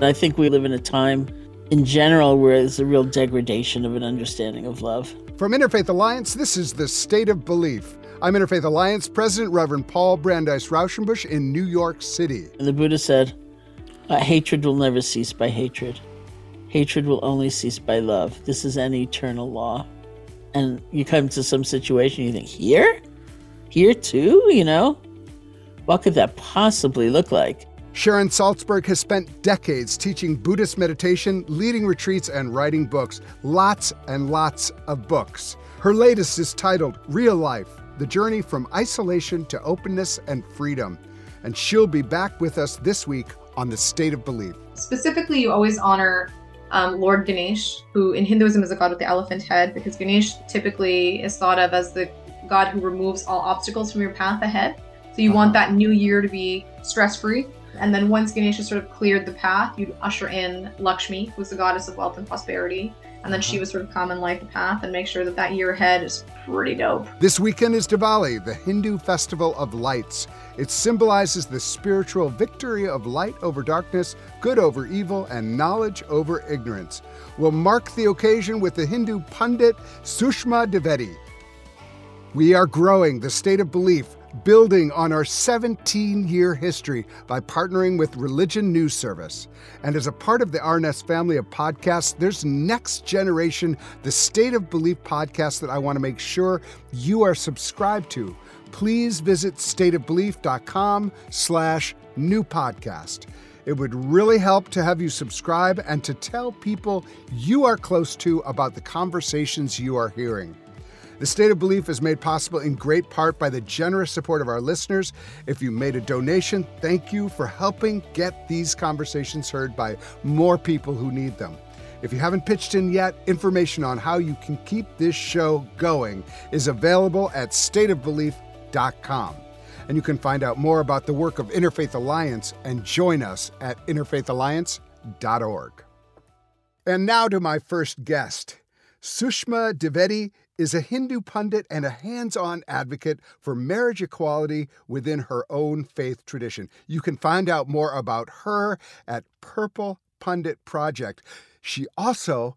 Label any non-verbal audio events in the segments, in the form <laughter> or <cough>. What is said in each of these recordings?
I think we live in a time in general where there's a real degradation of an understanding of love. From Interfaith Alliance, this is The State of Belief. I'm Interfaith Alliance President Reverend Paul Brandeis Raushenbush in New York City. And the Buddha said, Hatred will never cease by hatred. Hatred will only cease by love. This is an eternal law. And you come to some situation, you think, here? Here too? You know? What could that possibly look like? Sharon Salzberg has spent decades teaching Buddhist meditation, leading retreats, and writing books. Lots and lots of books. Her latest is titled Real Life The Journey from Isolation to Openness and Freedom. And she'll be back with us this week on The State of Belief. Specifically, you always honor um, Lord Ganesh, who in Hinduism is a god with the elephant head, because Ganesh typically is thought of as the god who removes all obstacles from your path ahead. So you uh-huh. want that new year to be stress free. And then once Ganesha sort of cleared the path, you'd usher in Lakshmi, who's the goddess of wealth and prosperity. And then uh-huh. she would sort of come and light the path and make sure that that year ahead is pretty dope. This weekend is Diwali, the Hindu festival of lights. It symbolizes the spiritual victory of light over darkness, good over evil, and knowledge over ignorance. We'll mark the occasion with the Hindu pundit Sushma Dwivedi. We are growing the state of belief, building on our 17 year history by partnering with Religion News Service. And as a part of the RNS family of podcasts, there's Next Generation, the State of Belief podcast that I want to make sure you are subscribed to please visit stateofbelief.com slash new podcast. It would really help to have you subscribe and to tell people you are close to about the conversations you are hearing. The State of Belief is made possible in great part by the generous support of our listeners. If you made a donation, thank you for helping get these conversations heard by more people who need them. If you haven't pitched in yet, information on how you can keep this show going is available at stateofbelief.com and you can find out more about the work of Interfaith Alliance and join us at interfaithalliance.org. And now to my first guest. Sushma Dwivedi is a Hindu pundit and a hands on advocate for marriage equality within her own faith tradition. You can find out more about her at Purple Pundit Project. She also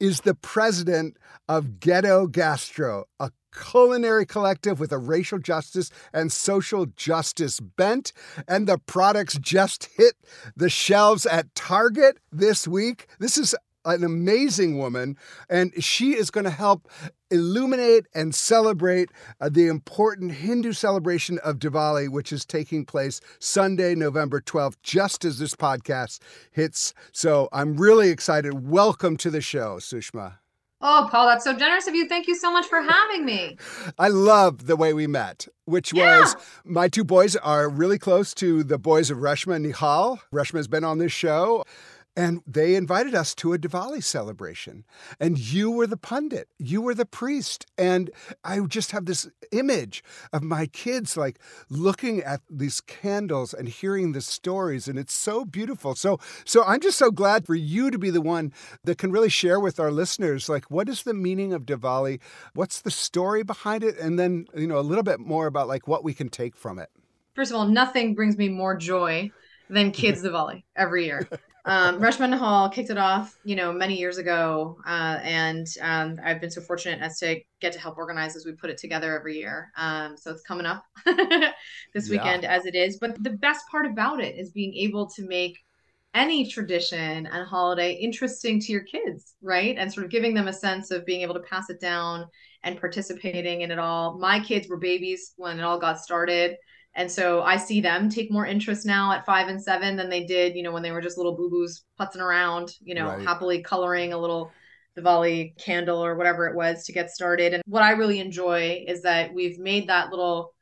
is the president of Ghetto Gastro, a culinary collective with a racial justice and social justice bent. And the products just hit the shelves at Target this week. This is an amazing woman, and she is going to help illuminate and celebrate uh, the important Hindu celebration of Diwali, which is taking place Sunday, November 12th, just as this podcast hits. So I'm really excited. Welcome to the show, Sushma. Oh, Paul, that's so generous of you. Thank you so much for having me. I love the way we met, which yeah. was my two boys are really close to the boys of Reshma and Nihal. Reshma has been on this show. And they invited us to a Diwali celebration. And you were the pundit, you were the priest. And I just have this image of my kids like looking at these candles and hearing the stories. And it's so beautiful. So, so I'm just so glad for you to be the one that can really share with our listeners like, what is the meaning of Diwali? What's the story behind it? And then, you know, a little bit more about like what we can take from it. First of all, nothing brings me more joy than Kids Diwali every year <laughs> um, Reshma Hall kicked it off, you know, many years ago, uh, and um, I've been so fortunate as to get to help organize as we put it together every year. Um, so it's coming up <laughs> this weekend yeah. as it is. But the best part about it is being able to make any tradition and holiday interesting to your kids, right? And sort of giving them a sense of being able to pass it down and participating in it all. My kids were babies when it all got started. And so I see them take more interest now at five and seven than they did, you know, when they were just little boo boos putzing around, you know, right. happily coloring a little Diwali candle or whatever it was to get started. And what I really enjoy is that we've made that little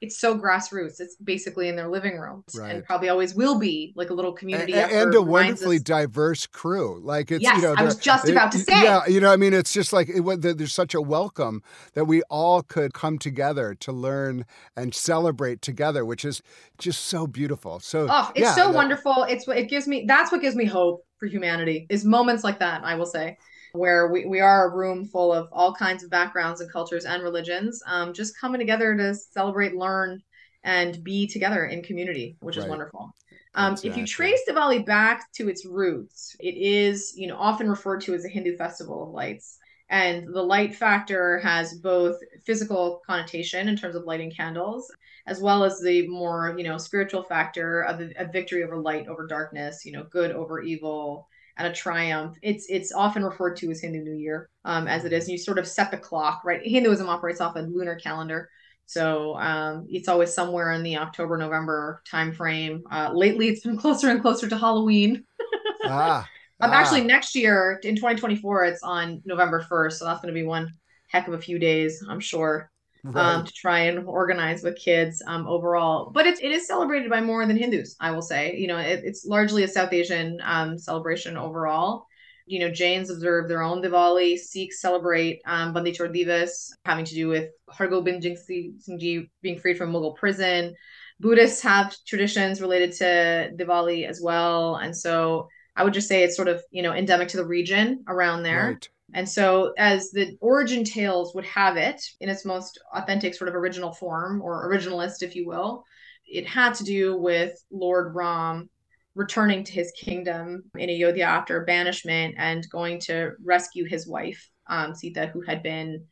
it's so grassroots. It's basically in their living rooms right. and probably always will be like a little community. And, and a wonderfully us. diverse crew. Like it's, yes, you know, I was just about to say. Yeah, you know, I mean, it's just like it, there's such a welcome that we all could come together to learn and celebrate together, which is just so beautiful. So, oh, it's yeah, so that, wonderful. It's what it gives me. That's what gives me hope for humanity is moments like that. I will say where we, we are a room full of all kinds of backgrounds and cultures and religions, um, just coming together to celebrate, learn, and be together in community, which right. is wonderful. Um, Exactly. If you trace Diwali back to its roots, it is, you know, often referred to as a Hindu festival of lights. And the light factor has both physical connotation in terms of lighting candles, as well as the more, you know, spiritual factor of a, a victory over light over darkness, you know, good over evil, and a triumph. It's it's often referred to as Hindu New Year, um, as it is. And you sort of set the clock, right? Hinduism operates off a lunar calendar. So um, it's always somewhere in the October November timeframe. Uh, lately, it's been <laughs> closer and closer to Halloween. <laughs> ah, Um, ah, actually, next year in 2024, it's on November 1st, so that's going to be one heck of a few days, I'm sure, um, to try and organize with kids um, overall. But it, it is celebrated by more than Hindus, I will say. You know, it, it's largely a South Asian um, celebration overall. You know, Jains observe their own Diwali. Sikhs celebrate um, Bandi Chhor Divas, having to do with Har Gobind Singh Ji being freed from Mughal prison. Buddhists have traditions related to Diwali as well, and so I would just say it's sort of you know endemic to the region around there. right. And so, as the origin tales would have it, in its most authentic sort of original form, or originalist, if you will, it had to do with Lord Ram returning to his kingdom in Ayodhya after banishment and going to rescue his wife, um, Sita, who had been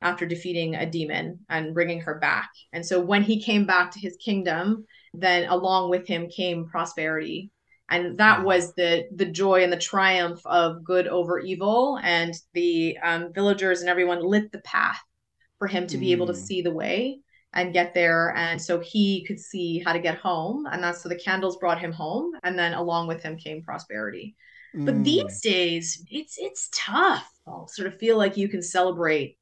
after defeating a demon and bringing her back. And so, when he came back to his kingdom, then along with him came prosperity and that was the the joy and the triumph of good over evil and the um, villagers and everyone lit the path for him to be able to Mm. see the way and get there and so he could see how to get home and that's so the candles brought him home and then along with him came prosperity but Mm. these days it's it's tough i'll sort of feel like you can celebrate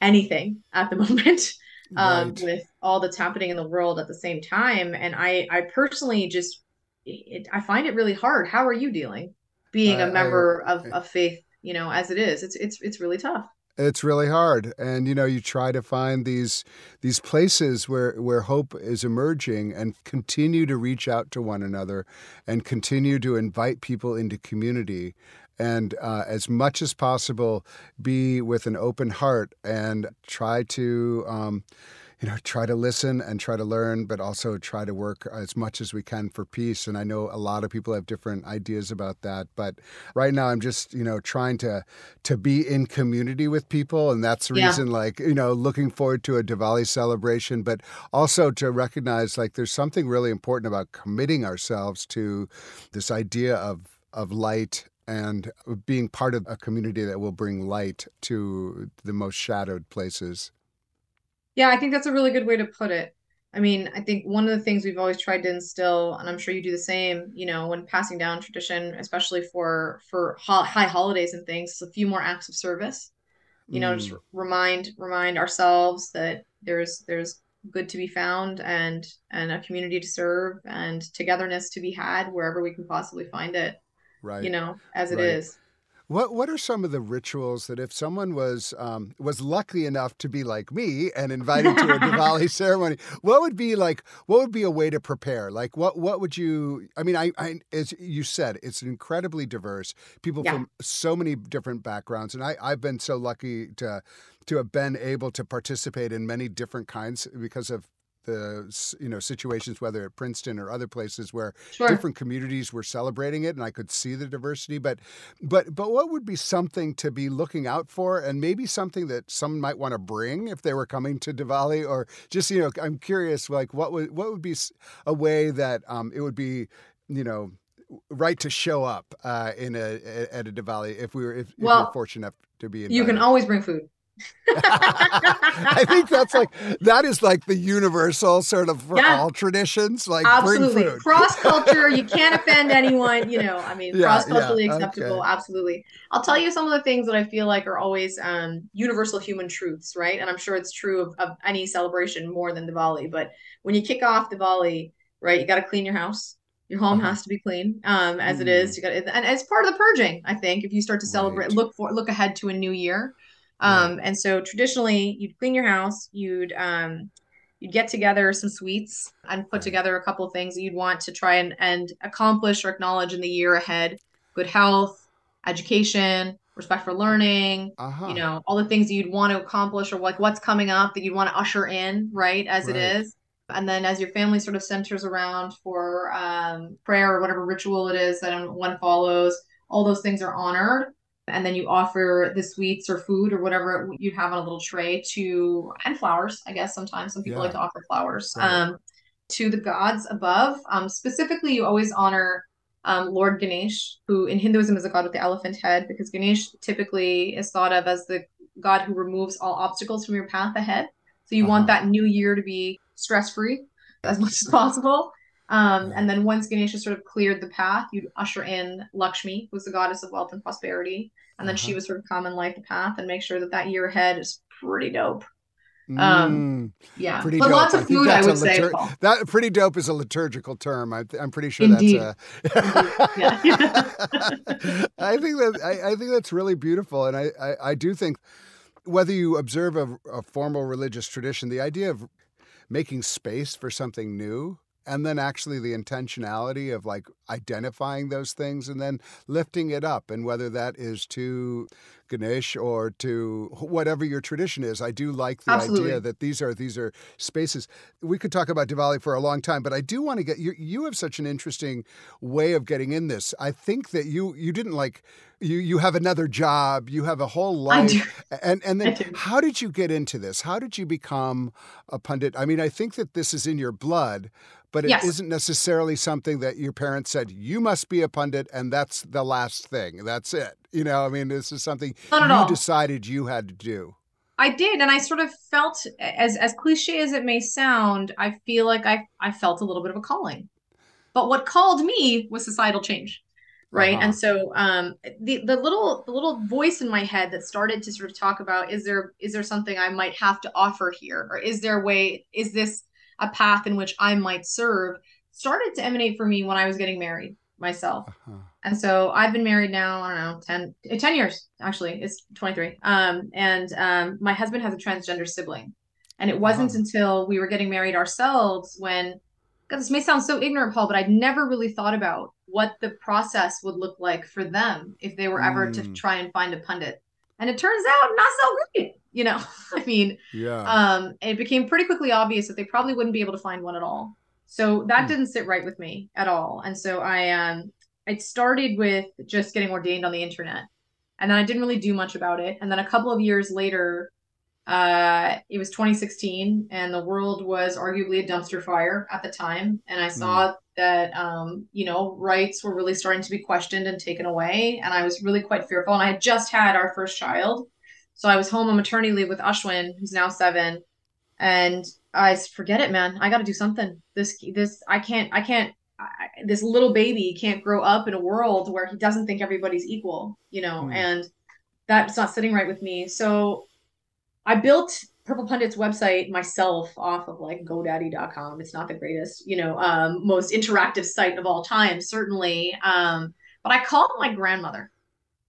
anything at the <laughs> moment um, Right. with all that's happening in the world at the same time. And I, I personally just, it, I find it really hard. How are you dealing, being I- a I- member of, I- of faith? You know, as it is, it's it's it's really tough. It's really hard, and you know, you try to find these these places where where hope is emerging, and continue to reach out to one another, and continue to invite people into community, and uh, as much as possible, be with an open heart, and try to. Um, you know, try to listen and try to learn, but also try to work as much as we can for peace. And I know a lot of people have different ideas about that, but right now I'm just, you know, trying to to be in community with people, and that's the Yeah. reason, like, you know, looking forward to a Diwali celebration, but also to recognize like there's something really important about committing ourselves to this idea of of light and being part of a community that will bring light to the most shadowed places. Yeah, I think that's a really good way to put it. I mean, I think one of the things we've always tried to instill, and I'm sure you do the same, you know, when passing down tradition, especially for for ho high holidays and things, is a few more acts of service. You know, just Mm. remind remind ourselves that there's there's good to be found and and a community to serve and togetherness to be had wherever we can possibly find it, Right. you know, as it Right. is. What What are some of the rituals that if someone was um, was lucky enough to be like me and invited to a <laughs> Diwali ceremony, what would be like? What would be a way to prepare? Like what What would you? I mean, I, I as you said, it's incredibly diverse. People Yeah. from so many different backgrounds, and I I've been so lucky to to have been able to participate in many different kinds because of the you know situations whether at Princeton or other places where Sure. different communities were celebrating it and I could see the diversity but but but what would be something to be looking out for and maybe something that someone might want to bring if they were coming to Diwali or just you know I'm curious like what would what would be a way that um, it would be you know right to show up uh, in a at a Diwali if we were if, if we Well, were fortunate enough to be invited. You can always bring food. <laughs> I think that's like that is like the universal sort of for Yeah. all traditions. Like absolutely cross culture you <laughs> can't offend anyone you know i mean Yeah, cross culturally yeah, acceptable okay. absolutely i'll tell you some of the things that i feel like are always um, universal human truths right and i'm sure it's true of, of any celebration more than diwali but when you kick off diwali right you got to clean your house your home Uh-huh. has to be clean um, as it is you got and it's part of the purging i think if you start to celebrate Right. look for look ahead to a new year um, and so traditionally you'd clean your house you'd um, you'd get together some sweets and put together a couple things that you'd want to try and, and accomplish or acknowledge in the year ahead good health education respect for learning Uh-huh. you know all the things that you'd want to accomplish or like what's coming up that you'd want to usher in right as it Right. is And then as your family sort of centers around for um, prayer or whatever ritual it is that one follows, all those things are honored. And then you offer the sweets or food or whatever you'd have on a little tray to, and flowers, I guess sometimes some people yeah. like to offer flowers right. um, to the gods above. Um, specifically, you always honor um, Lord Ganesh, who in Hinduism is a god with the elephant head, because Ganesh typically is thought of as the god who removes all obstacles from your path ahead. So you uh-huh. want that new year to be stress free as much as possible. Um, and then once Ganesha sort of cleared the path, you'd usher in Lakshmi, who's the goddess of wealth and prosperity. And then uh-huh. she would sort of come and light the path and make sure that that year ahead is pretty dope. Um, mm, yeah, pretty but dope. lots of food, I, I would say. Litur- that pretty dope is a liturgical term. I, am pretty sure Indeed. that's a. <laughs> I think that I, I, think that's really beautiful, and I, I, I do think whether you observe a, a formal religious tradition, the idea of making space for something new and then actually the intentionality of like identifying those things and then lifting it up and whether that is to Ganesh or to whatever your tradition is I do like the Absolutely. idea that these are these are spaces. We could talk about Diwali for a long time but I do want to get you you have such an interesting way of getting in this. I think that you you didn't like you you have another job you have a whole life and and then how did you get into this? How did you become a pundit? I mean I think that this is in your blood but it yes. not necessarily something that your parents said you must be a pundit and that's the last thing. That's it you know i mean this is something you all. decided you had to do. I did and i sort of felt as as cliche as it may sound i feel like i i felt a little bit of a calling. But what called me was societal change right? Uh-huh. and so um the the little the little voice in my head that started to sort of talk about is there is there something i might have to offer here? Or is there a way is this a path in which I might serve? Started to emanate for me when I was getting married myself. Uh-huh. And so I've been married now, I don't know, 10, eh, 10 years actually. It's 23. Um, and um, my husband has a transgender sibling. And it wasn't uh-huh. until we were getting married ourselves when, God, this may sound so ignorant, Paul, but I'd never really thought about what the process would look like for them if they were ever mm. to try and find a pundit. And it turns out not so great you know <laughs> i mean yeah um it became pretty quickly obvious that they probably wouldn't be able to find one at all so that mm. didn't sit right with me at all. And so i um i started with just getting ordained on the internet. And then i didn't really do much about it. And then a couple of years later uh it was 2016 and the world was arguably a dumpster fire at the time. And i saw mm. that um you know rights were really starting to be questioned and taken away. And i was really quite fearful. And i had just had our first child. So I was home on maternity leave with Ashwin, who's now seven, and I forget it, man. I got to do something. This, this, I can't, I can't. I, this little baby can't grow up in a world where he doesn't think everybody's equal, you know, mm. and that's not sitting right with me. So I built Purple Pundit's website myself off of like GoDaddy.com. It's not the greatest, you know, um, most interactive site of all time, certainly. Um, but I called my grandmother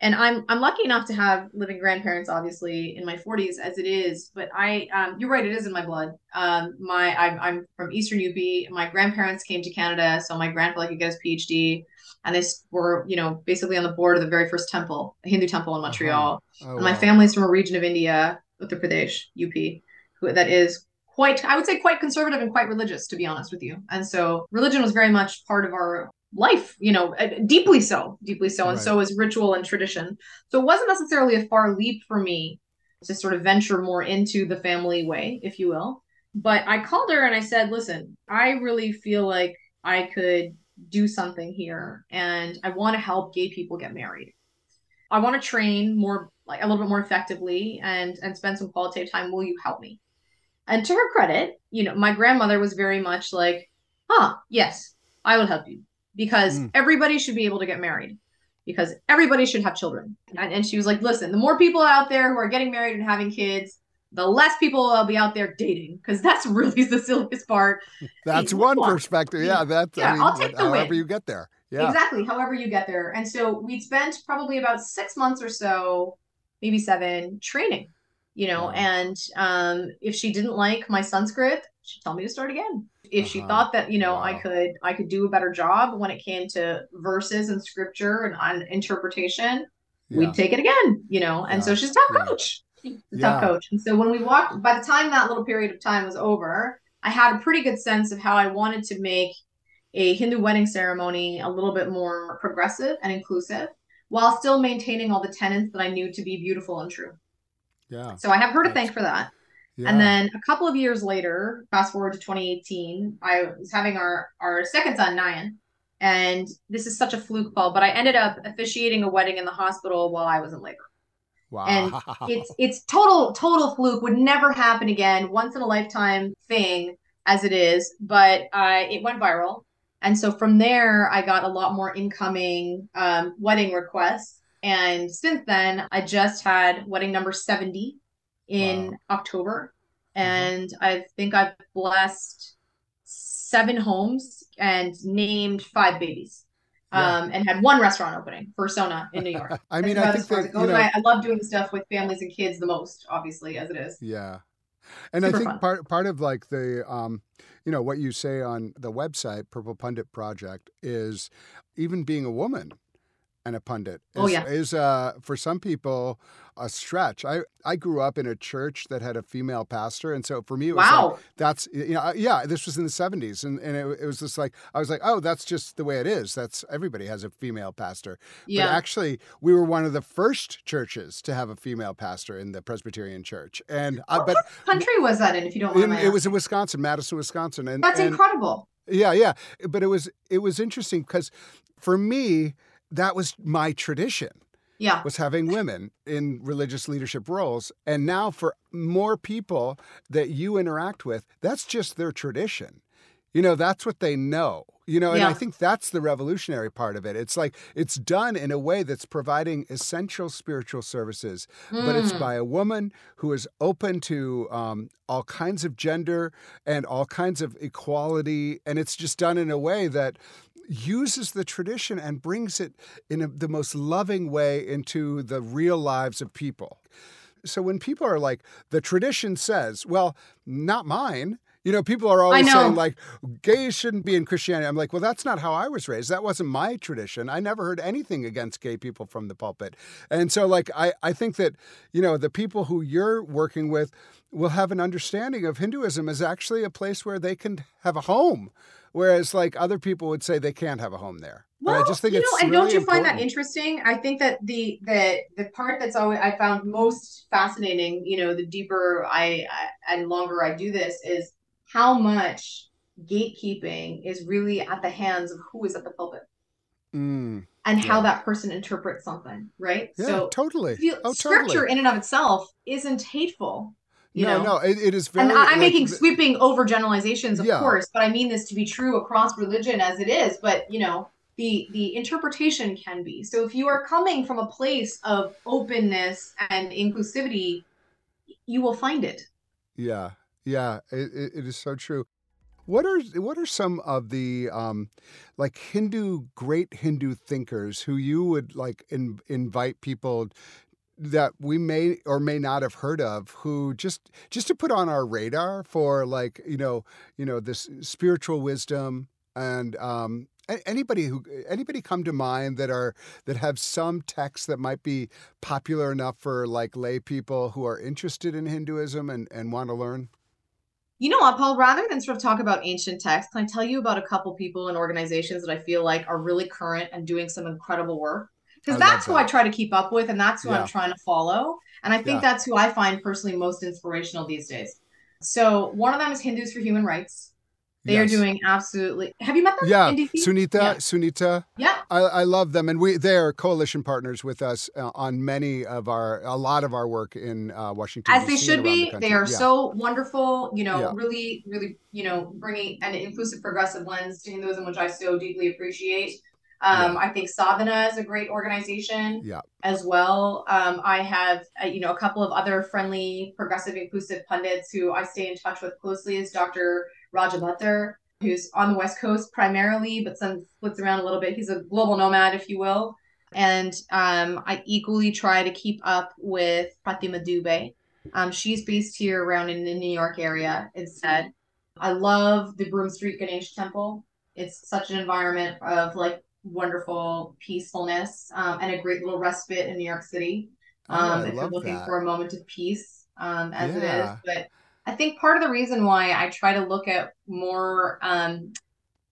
and I'm I'm lucky enough to have living grandparents, obviously in my 40s as it is. But I, um, you're right, it is in my blood. Um, my I'm, I'm from Eastern UP. My grandparents came to Canada, so my grandfather could get his PhD, and they were you know basically on the board of the very first temple, a Hindu temple in. Montreal. Uh-huh. Oh, and my family's from a region of India, Uttar Pradesh, UP, who, that is quite I would say quite conservative and quite religious, to be honest with you. And so religion was very much part of our life, you know, uh, deeply so, deeply so. And right. so is ritual and tradition. So it wasn't necessarily a far leap for me to sort of venture more into the family way, if you will. But I called her and I said, listen, I really feel like I could do something here and I want to help gay people get married. I want to train more like a little bit more effectively and and spend some qualitative time. Will you help me? And to her credit, you know, my grandmother was very much like, huh, yes, I will help you because mm. everybody should be able to get married because everybody should have children. And, and, she was like, listen, the more people out there who are getting married and having kids, the less people will be out there dating because that's <laughs> really the silliest part. That's one perspective. Yeah, that's yeah, I mean, I'll take the however win. you get there. Yeah. Exactly. However you get there. And so we'd spent probably about six months or so, maybe seven, training, you know, and um, if she didn't like my Sanskrit, she'd tell me to start again if uh-huh. she thought that you know wow. i could i could do a better job when it came to verses and scripture and on interpretation yeah. we'd take it again you know and yeah. so she's a tough coach she's a tough coach and so when we walked by the time that little period of time was over I had a pretty good sense of how I wanted to make a Hindu wedding ceremony a little bit more progressive and inclusive while still maintaining all the tenets that I knew to be beautiful and true. Yeah. So I have her to thank for that. Yeah. And then a couple of years later, fast forward to 2018, I was having our our second son, Nyan, and this is such a fluke, Paul, but I ended up officiating a wedding in the hospital while I was in labor. Wow. And it's it's total total fluke would never happen again, once in a lifetime thing as it is, but uh, it went viral. And so from there, I got a lot more incoming um, wedding requests. And since then, I just had wedding number 70 in wow. October. Mm-hmm. And mm-hmm. I think I've blessed seven homes and named five babies. Yeah. Um, and had one restaurant opening, for Sona in New York. <laughs> I mean, I think that, you know, I, I love doing stuff with families and kids the most, obviously, as it is. Yeah, and Super I think fun. part part of like the um, you know what you say on the website Purple Pundit Project is even being a woman and a pundit oh, is, oh, yeah. is uh, for some people a stretch. I, I grew up in a church that had a female pastor, and so for me, it was wow. like that's you know yeah. This was in the seventies, and and it, it, was just like I was like oh that's just the way it is. That's everybody has a female pastor. Yeah. But actually, we were one of the first churches to have a female pastor in the Presbyterian Church, and uh, but country was that in? If you don't mind, it, it was in Wisconsin, Madison, Wisconsin, and that's and, incredible. Yeah, yeah, but it was it was interesting because for me that was my tradition. Yeah. Was having women in religious leadership roles. And now for more people that you interact with, that's just their tradition. You know, that's what they know. You know, and yeah. I think that's the revolutionary part of it. It's like it's done in a way that's providing essential spiritual services, mm. but it's mm. by a woman who is open to um, all kinds of gender and all kinds of equality. And it's just done in a way that uses the tradition and brings it in a, the most loving way into the real lives of people. So when people are like, the tradition says, well, not mine. You know, people are always saying like gays shouldn't be in Christianity. I'm like, well, that's not how I was raised. That wasn't my tradition. I never heard anything against gay people from the pulpit. And so like I, I think that, you know, the people who you're working with will have an understanding of Hinduism as actually a place where they can have a home Whereas like other people would say they can't have a home there. Well, I just think you know, and really don't you important. find that interesting? I think that the the the part that's always I found most fascinating, you know, the deeper I, I and longer I do this is how much gatekeeping is really at the hands of who is at the pulpit. Mm, and how that person interprets something, right? Yeah, so totally. oh, scripture totally. in and of itself isn't hateful. You no, know? no, it, it is very. And I'm like, making sweeping overgeneralizations, of yeah. course, but I mean this to be true across religion as it is. But you know, the the interpretation can be. So if you are coming from a place of openness and inclusivity, you will find it. Yeah, yeah, it, it is so true. What are what are some of the um, like Hindu great Hindu thinkers who you would like in, invite people that we may or may not have heard of who just just to put on our radar for like you know you know this spiritual wisdom and um, anybody who anybody come to mind that are that have some texts that might be popular enough for like lay people who are interested in Hinduism and and want to learn you know what, Paul? Rather than sort of talk about ancient texts, can I tell you about a couple people and organizations that I feel like are really current and doing some incredible work? Because that's that. who I try to keep up with, and that's who yeah. I'm trying to follow. And I think yeah. that's who I find personally most inspirational these days. So one of them is Hindus for Human Rights. They yes. are doing absolutely. Have you met them? Yeah, Sunita. Yeah. Sunita. Yeah, I, I, love them, and we they are coalition partners with us uh, on many of our a lot of our work in uh, Washington. As they should be. The they are yeah. so wonderful. You know, yeah. really, really, you know, bringing an inclusive, progressive lens to Hinduism, which I so deeply appreciate. Um, yeah. I think Sadhana is a great organization yeah. as well. Um, I have, uh, you know, a couple of other friendly, progressive, inclusive pundits who I stay in touch with closely is Dr. Raja who's on the West Coast primarily, but some flits around a little bit. He's a global nomad, if you will. And um, I equally try to keep up with Pratima Dubey. Um, she's based here around in the New York area instead. I love the Broom Street Ganesh Temple. It's such an environment of like wonderful peacefulness um, and a great little respite in New York City. Oh, um, oh, if you're looking that. for a moment of peace, um, as yeah. it is. But I think part of the reason why I try to look at more, um,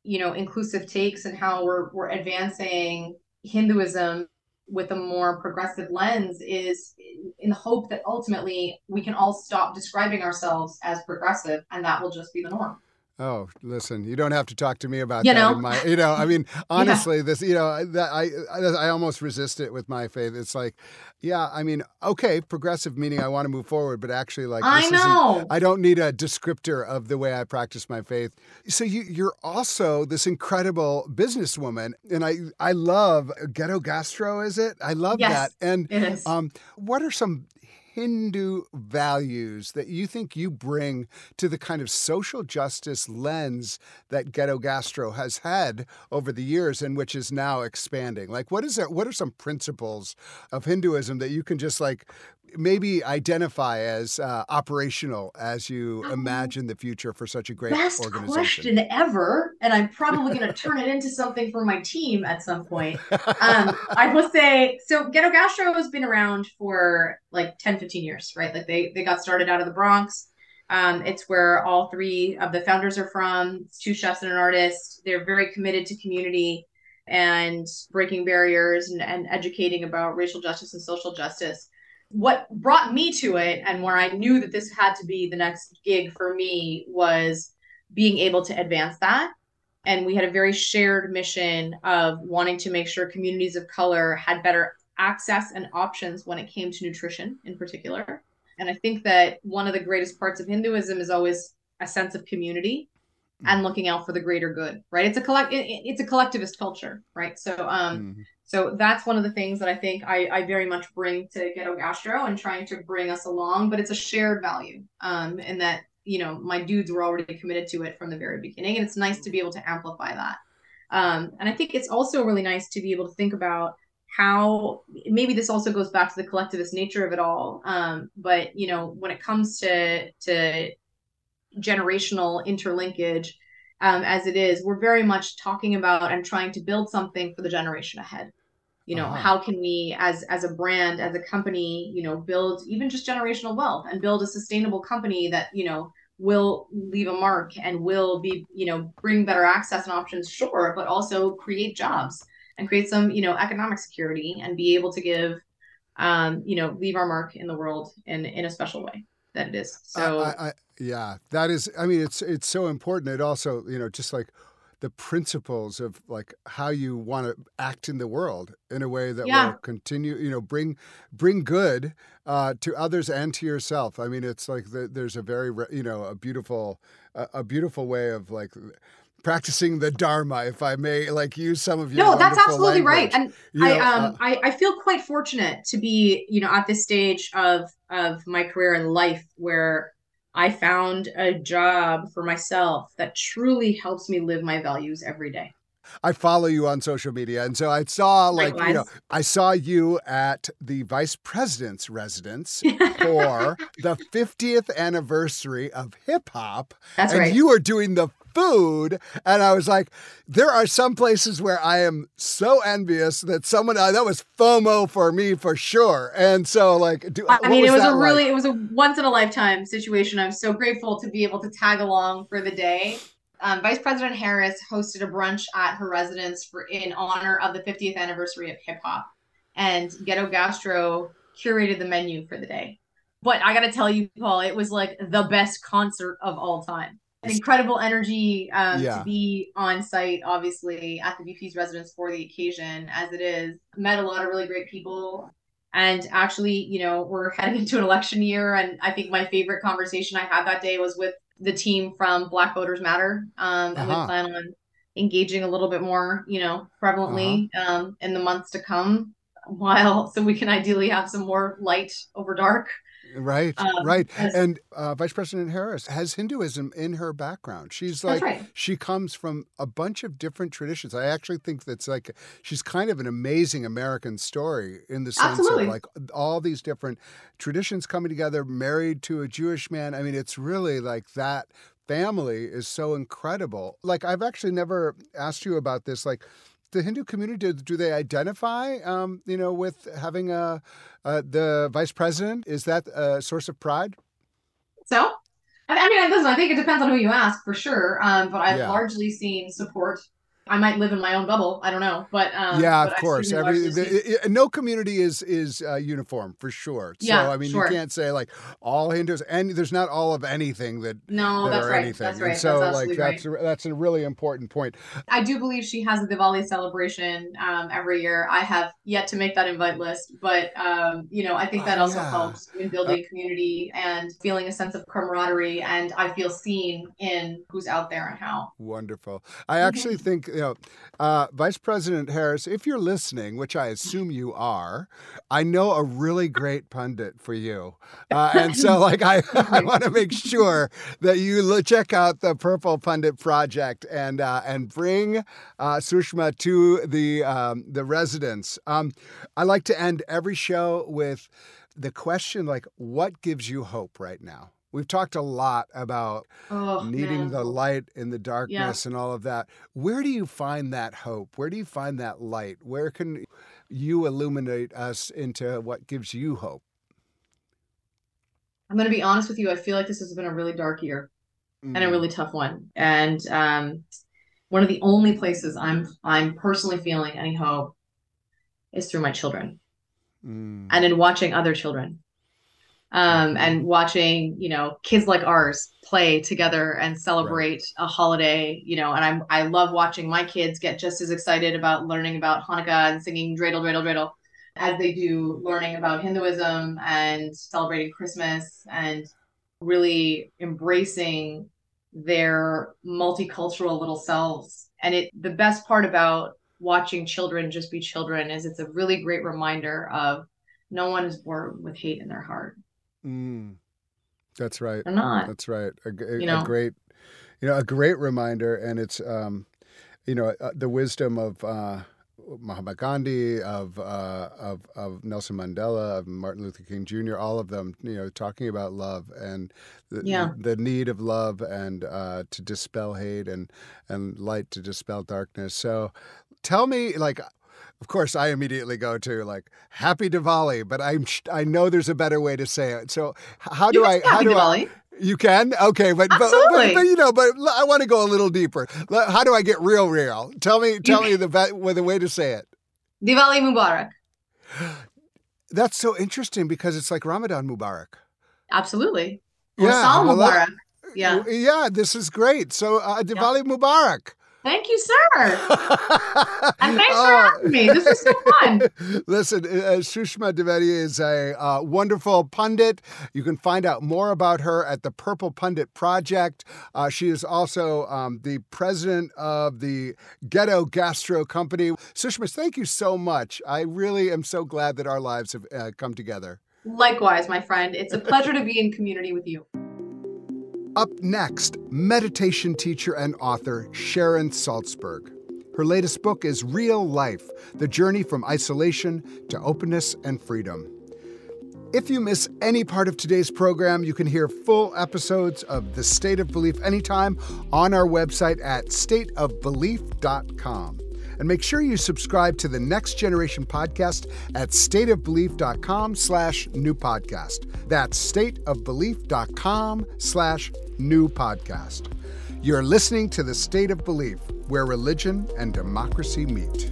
you know, inclusive takes and how we're we're advancing Hinduism with a more progressive lens is in the hope that ultimately we can all stop describing ourselves as progressive and that will just be the norm. Oh, listen, you don't have to talk to me about you that. Know? In my, you know, I mean, <laughs> honestly, yeah. this, you know, that I, I almost resist it with my faith. It's like, yeah, I mean, okay, progressive meaning I want to move forward, but actually, like, I know, I don't need a descriptor of the way I practice my faith. So you, you're also this incredible businesswoman, and I, I love Ghetto Gastro. Is it? I love yes, that. And it is. um, what are some Hindu values that you think you bring to the kind of social justice lens that Ghetto Gastro has had over the years and which is now expanding? Like, what is it? What are some principles of Hinduism that you can just like maybe identify as uh, operational as you um, imagine the future for such a great best organization? question ever, and I'm probably going <laughs> to turn it into something for my team at some point. <laughs> Um, I will say, so Ghetto Gastro has been around for like 10, 15 years, right? Like they they got started out of the Bronx. Um, it's where all three of the founders are from. It's two chefs and an artist. They're very committed to community and breaking barriers and, and educating about racial justice and social justice what brought me to it and where I knew that this had to be the next gig for me was being able to advance that. And we had a very shared mission of wanting to make sure communities of color had better access and options when it came to nutrition in particular. And I think that one of the greatest parts of Hinduism is always a sense of community and looking out for the greater good, right? It's a collect it, it's a collectivist culture, right? So um mm-hmm. So that's one of the things that I think I, I very much bring to Ghetto Gastro and trying to bring us along, but it's a shared value. Um, and that, you know, my dudes were already committed to it from the very beginning. And it's nice to be able to amplify that. Um, and I think it's also really nice to be able to think about how maybe this also goes back to the collectivist nature of it all. Um, but you know, when it comes to to generational interlinkage, um, as it is, we're very much talking about and trying to build something for the generation ahead you know uh-huh. how can we as as a brand as a company you know build even just generational wealth and build a sustainable company that you know will leave a mark and will be you know bring better access and options sure but also create jobs and create some you know economic security and be able to give um you know leave our mark in the world in in a special way that it is so I, I, yeah that is i mean it's it's so important it also you know just like the principles of like how you want to act in the world in a way that yeah. will continue you know bring bring good uh, to others and to yourself i mean it's like the, there's a very you know a beautiful a, a beautiful way of like practicing the dharma if i may like use some of your no that's absolutely language. right and you i know, um uh, I, I feel quite fortunate to be you know at this stage of of my career and life where I found a job for myself that truly helps me live my values every day. I follow you on social media, and so I saw like Likewise. you know I saw you at the vice president's residence for <laughs> the 50th anniversary of hip hop. That's and right. you were doing the food. And I was like, there are some places where I am so envious that someone uh, that was FOMO for me for sure. And so, like, do, I mean, was it was a like? really, it was a once in a lifetime situation. I'm so grateful to be able to tag along for the day. Um, Vice President Harris hosted a brunch at her residence for in honor of the 50th anniversary of hip hop, and Ghetto Gastro curated the menu for the day. But I got to tell you, Paul, it was like the best concert of all time an incredible energy um, yeah. to be on site, obviously, at the VP's residence for the occasion, as it is. Met a lot of really great people. And actually, you know, we're <laughs> heading into an election year. And I think my favorite conversation I had that day was with the team from Black Voters Matter. Um, and uh-huh. we plan on engaging a little bit more, you know, prevalently uh-huh. um, in the months to come <laughs> while so we can ideally have some more light over dark Right, um, right. As, and uh, Vice President Harris has Hinduism in her background. She's like, right. she comes from a bunch of different traditions. I actually think that's like, she's kind of an amazing American story in the sense Absolutely. of like all these different traditions coming together, married to a Jewish man. I mean, it's really like that family is so incredible. Like, I've actually never asked you about this. Like, the Hindu community do, do they identify, um, you know, with having a uh, the vice president? Is that a source of pride? So, I mean, listen, I think it depends on who you ask for sure. Um, but I've Yeah. largely seen support. I might live in my own bubble. I don't know, but um, yeah, but of course. Every the, i- no community is is uh, uniform for sure. So Yeah, I mean, sure. you can't say like all Hindus, and there's not all of anything that. no, that that's right. anything. That's And right. so, that's like, right. that's a, that's a really important point. I do believe she has a Diwali celebration um, every year. I have yet to make that invite list, but um, you know, I think that Oh, also yeah. helps in building community and feeling a sense of camaraderie. And I feel seen in who's out there and how. Wonderful. I Mm-hmm. actually think, you know, uh, Vice President Harris, if you're listening, which I assume you are, I know a really great pundit for you. Uh, and so, <laughs> like, I, I want to make sure that you check out the Purple Pundit Project and uh, and bring uh, Sushma to the um, the residence. Um, I like to end every show with the question, like, what gives you hope right now? We've talked a lot about Oh, needing man. the light in the darkness and all of that. Where do you find that hope? Where do you find that light? Where can you illuminate us into what gives you hope? I'm going to be honest with you. I feel like this has been a really dark year and a Mm, really tough one. And um, one of the only places I'm I'm personally feeling any hope is through my children. mm, and in watching other children um, and watching you know kids like ours play together and celebrate a holiday you know and i'm i love watching my kids get just as excited about learning about hanukkah and singing dreidel dreidel dreidel as they do learning about hinduism and celebrating christmas and really embracing their multicultural little selves. And it the best part about watching children just be children is it's a really great reminder of no one is born with hate in their heart. Mm. That's right. They're not. That's right. A, a- You know? a great, you know, a great reminder, and it's, um, you know, uh, the wisdom of uh, Mahatma Gandhi, of, uh, of of Nelson Mandela, of Martin Luther King Jr. All of them, you know, talking about love and the, Yeah. the need of love and uh, to dispel hate and and light to dispel darkness. So, tell me, like. Of course, I immediately go to like Happy Diwali, but I'm I know there's a better way to say it. So how do I how Happy do I Diwali. you can? Okay, but but, but but you know, but I want to go a little deeper. How do I get real real? Tell me tell me the with the way to say it. Diwali Mubarak. That's so interesting because it's like Ramadan Mubarak. Absolutely. Or Yeah, well, Mubarak. Yeah. Yeah, this is great. So uh, Diwali Mubarak. Thank you, sir. <laughs> And thanks for Oh. having me. This is so fun. <laughs> Listen, uh, Sushma Dwivedi is a uh, wonderful pundit. You can find out more about her at the Purple Pundit Project. Uh, she is also um, the president of the Ghetto Gastro Company. Sushma, thank you so much. I really am so glad that our lives have uh, come together. Likewise, my friend. It's a pleasure to be in community with you. Up next, meditation teacher and author Sharon Salzberg. Her latest book is Real Life The Journey from Isolation to Openness and Freedom. If you miss any part of today's program, you can hear full episodes of The State of Belief anytime on our website at stateofbelief.com. And make sure you subscribe to the Next Generation podcast at stateofbelief.com slash new podcast. That's stateofbelief.com slash new podcast. You're listening to The State of Belief, where religion and democracy meet.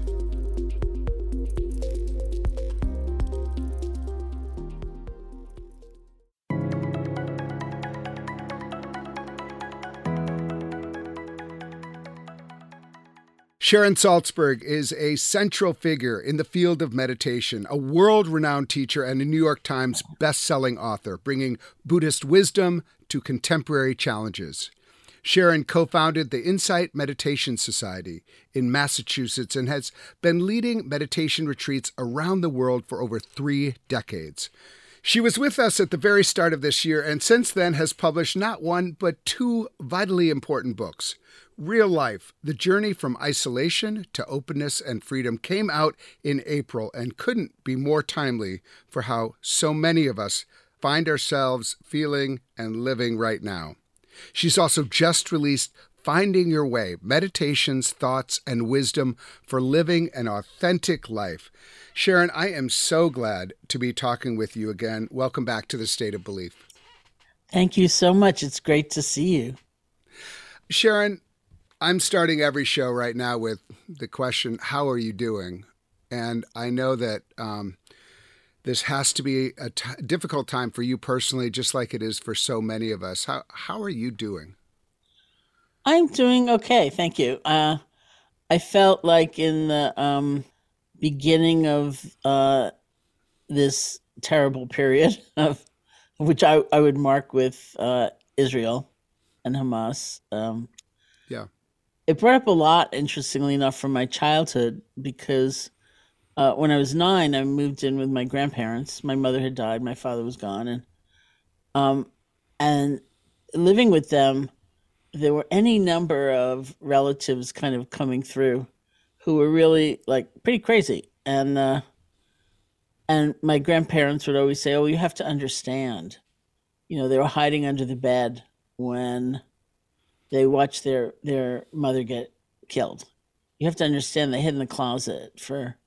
Sharon Salzberg is a central figure in the field of meditation, a world renowned teacher and a New York Times best-selling author, bringing Buddhist wisdom to contemporary challenges. Sharon co founded the Insight Meditation Society in Massachusetts and has been leading meditation retreats around the world for over three decades. She was with us at the very start of this year and since then has published not one, but two vitally important books. Real Life, The Journey from Isolation to Openness and Freedom came out in April and couldn't be more timely for how so many of us find ourselves feeling and living right now. She's also just released Finding Your Way Meditations, Thoughts, and Wisdom for Living an Authentic Life. Sharon, I am so glad to be talking with you again. Welcome back to the State of Belief. Thank you so much. It's great to see you. Sharon, I'm starting every show right now with the question, How are you doing? And I know that um, this has to be a t- difficult time for you personally, just like it is for so many of us. How, how are you doing? I'm doing okay. Thank you. Uh, I felt like in the um, beginning of uh, this terrible period <laughs> of which I, I would mark with uh, Israel and Hamas. Um, yeah. It brought up a lot, interestingly enough, from my childhood because uh, when I was nine, I moved in with my grandparents. My mother had died, my father was gone, and um, and living with them, there were any number of relatives kind of coming through who were really like pretty crazy, and uh, and my grandparents would always say, "Oh, you have to understand." You know, they were hiding under the bed when they watched their their mother get killed. You have to understand they hid in the closet for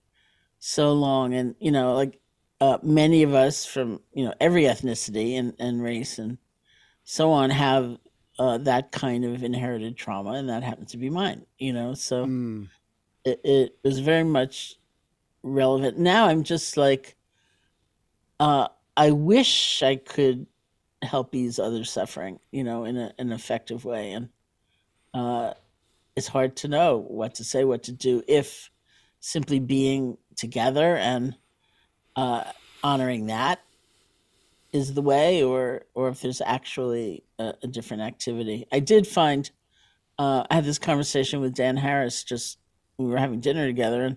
so long, and you know, like uh, many of us from you know every ethnicity and, and race and so on have uh, that kind of inherited trauma, and that happens to be mine. You know, so mm. it, it was very much relevant. Now I'm just like, uh, I wish I could help ease others' suffering, you know, in a, an effective way. And uh, it's hard to know what to say, what to do, if simply being together and uh, honoring that is the way, or or if there's actually a, a different activity. I did find uh, I had this conversation with Dan Harris just we were having dinner together, and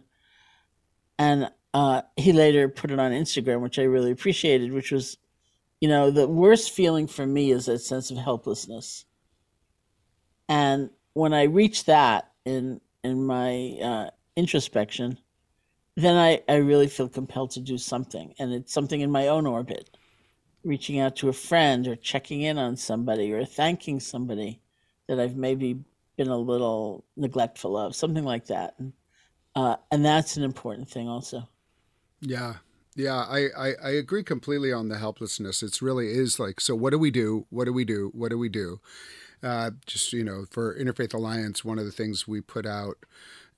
and uh, he later put it on Instagram, which I really appreciated, which was, you know, the worst feeling for me is that sense of helplessness. And when I reach that in in my uh, introspection, then I, I really feel compelled to do something. And it's something in my own orbit, reaching out to a friend or checking in on somebody or thanking somebody that I've maybe been a little neglectful of, something like that. And uh, and that's an important thing also. Yeah. Yeah, I, I, I agree completely on the helplessness. It's really is like, so what do we do? What do we do? What do we do? Uh, just, you know, for Interfaith Alliance, one of the things we put out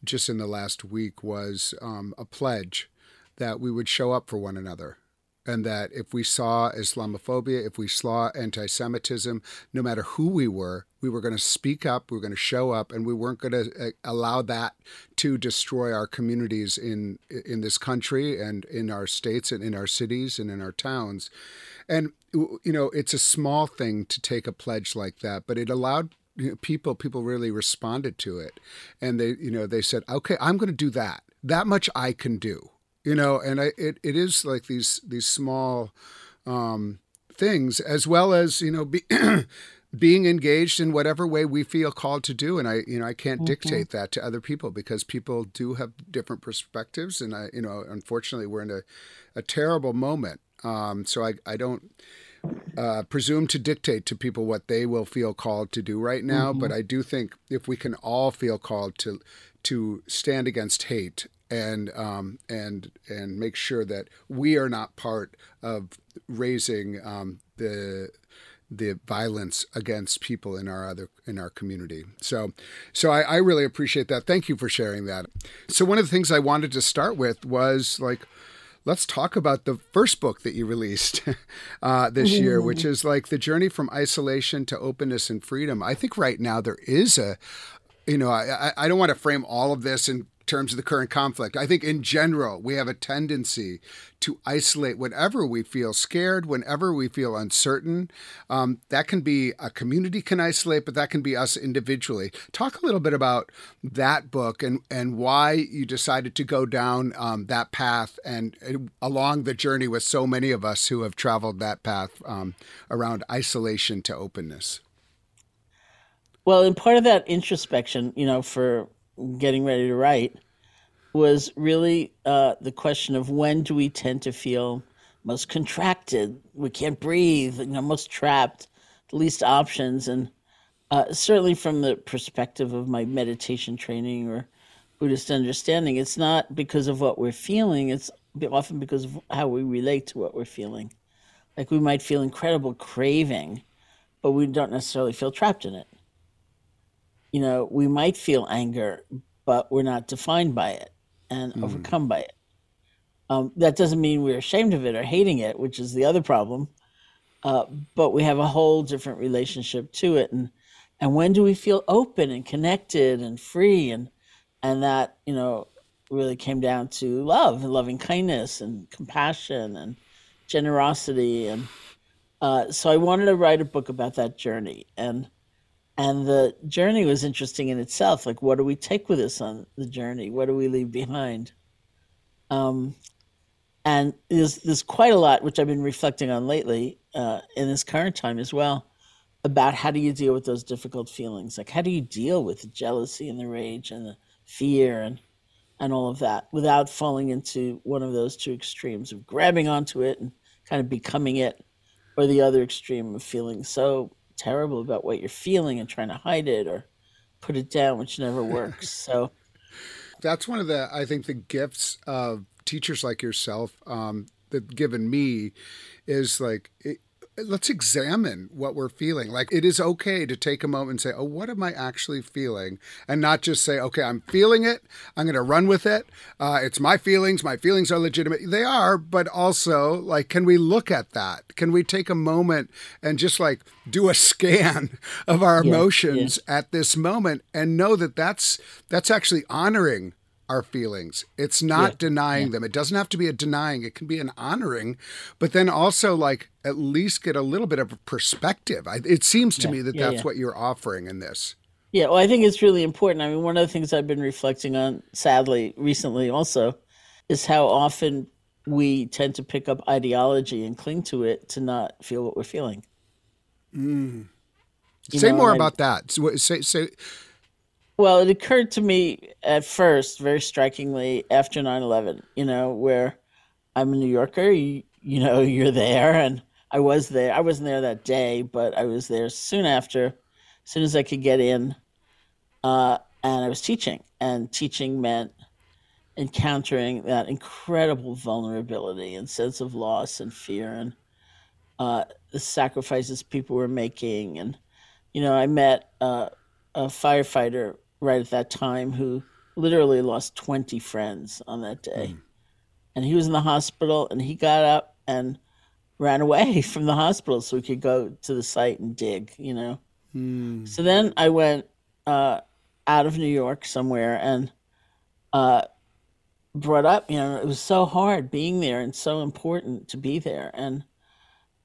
just in the last week was um, a pledge that we would show up for one another and that if we saw Islamophobia, if we saw anti Semitism, no matter who we were, we were going to speak up, we were going to show up, and we weren't going to uh, allow that to destroy our communities in in this country and in our states and in our cities and in our towns. And you know, it's a small thing to take a pledge like that, but it allowed people people really responded to it, and they you know they said, okay, I'm going to do that. That much I can do. You know and I, it, it is like these these small um, things as well as you know be, <clears throat> being engaged in whatever way we feel called to do. And i you know i can't mm-hmm. dictate that to other people because people do have different perspectives. And i you know unfortunately we're in a, a terrible moment. Um, so i i don't uh, presume to dictate to people what they will feel called to do right now mm-hmm. but i do think if we can all feel called to to stand against hate and um, and and make sure that we are not part of raising um, the the violence against people in our other in our community. So, so I, I really appreciate that. Thank you for sharing that. So, one of the things I wanted to start with was like let's talk about the first book that you released <laughs> uh, this mm-hmm. year, which is like the journey from isolation to openness and freedom. I think right now there is a, you know, I, I don't want to frame all of this in terms of the current conflict. I think in general, we have a tendency to isolate whenever we feel scared, whenever we feel uncertain. Um, that can be a community can isolate, but that can be us individually. Talk a little bit about that book and, and why you decided to go down um, that path and, and, along the journey with so many of us who have traveled that path um, around isolation to openness. Well, in part of that introspection, you know, for getting ready to write was really uh, the question of when do we tend to feel most contracted, we can't breathe, you know, most trapped, least options, and uh, certainly from the perspective of my meditation training or Buddhist understanding, it's not because of what we're feeling; it's often because of how we relate to what we're feeling. Like we might feel incredible craving but we don't necessarily feel trapped in it. You know, we might feel anger, but we're not defined by it and mm. overcome by it. Um, that doesn't mean we're ashamed of it or hating it, which is the other problem. Uh, but we have a whole different relationship to it, and and when do we feel open and connected and free and and that you know really came down to love and loving kindness and compassion and generosity and uh, so I wanted to write a book about that journey and and the journey was interesting in itself like what do we take with us on the journey? What do we leave behind? Um, and there's there's quite a lot which I've been reflecting on lately uh, in this current time as well about how do you deal with those difficult feelings? Like how do you deal with the jealousy and the rage and the fear and and all of that without falling into one of those two extremes of grabbing onto it and kind of becoming it or the other extreme of feeling so terrible about what you're feeling and trying to hide it or put it down which never works <laughs> so. That's one of the i think the gifts of teachers like yourself um, that given me is like it, let's examine what we're feeling. Like it is okay to take a moment and say, "Oh, what am I actually feeling?" and not just say, "Okay, I'm feeling it. I'm going to run with it. Uh, it's my feelings. My feelings are legitimate. They are, but also like, can we look at that? Can we take a moment and just like do a <laughs> scan of our yeah, emotions yeah. at this moment and know that that's that's actually honoring our feelings. It's not yeah, denying yeah. them. It doesn't have to be a denying, it can be an honoring, but then also like at least get a little bit of a perspective. I, it seems to yeah, me that that's what you're offering in this. Yeah, well, I think it's really important. I mean, one of the things I've been reflecting on, sadly, recently also, is how often we tend to pick up ideology and cling to it to not feel what we're feeling. Mm. Say know, more about I, that. Say, say, well, it occurred to me at first, very strikingly, after 9 11, you know, where I'm a New Yorker, you, you know, <laughs> you're there, and I was there. I wasn't there that day, but I was there soon after, as soon as I could get in. Uh, and I was teaching, and teaching meant encountering that incredible vulnerability and sense of loss and fear and uh, the sacrifices people were making. And, you know, I met uh, a firefighter right at that time who literally lost 20 friends on that day. Mm. And he was in the hospital and he got up and ran away <laughs> from the hospital so we could go to the site and dig, you know. Mm. So then I went uh, out of New York somewhere and uh, brought up, you know, it was so hard being there and so important to be there. And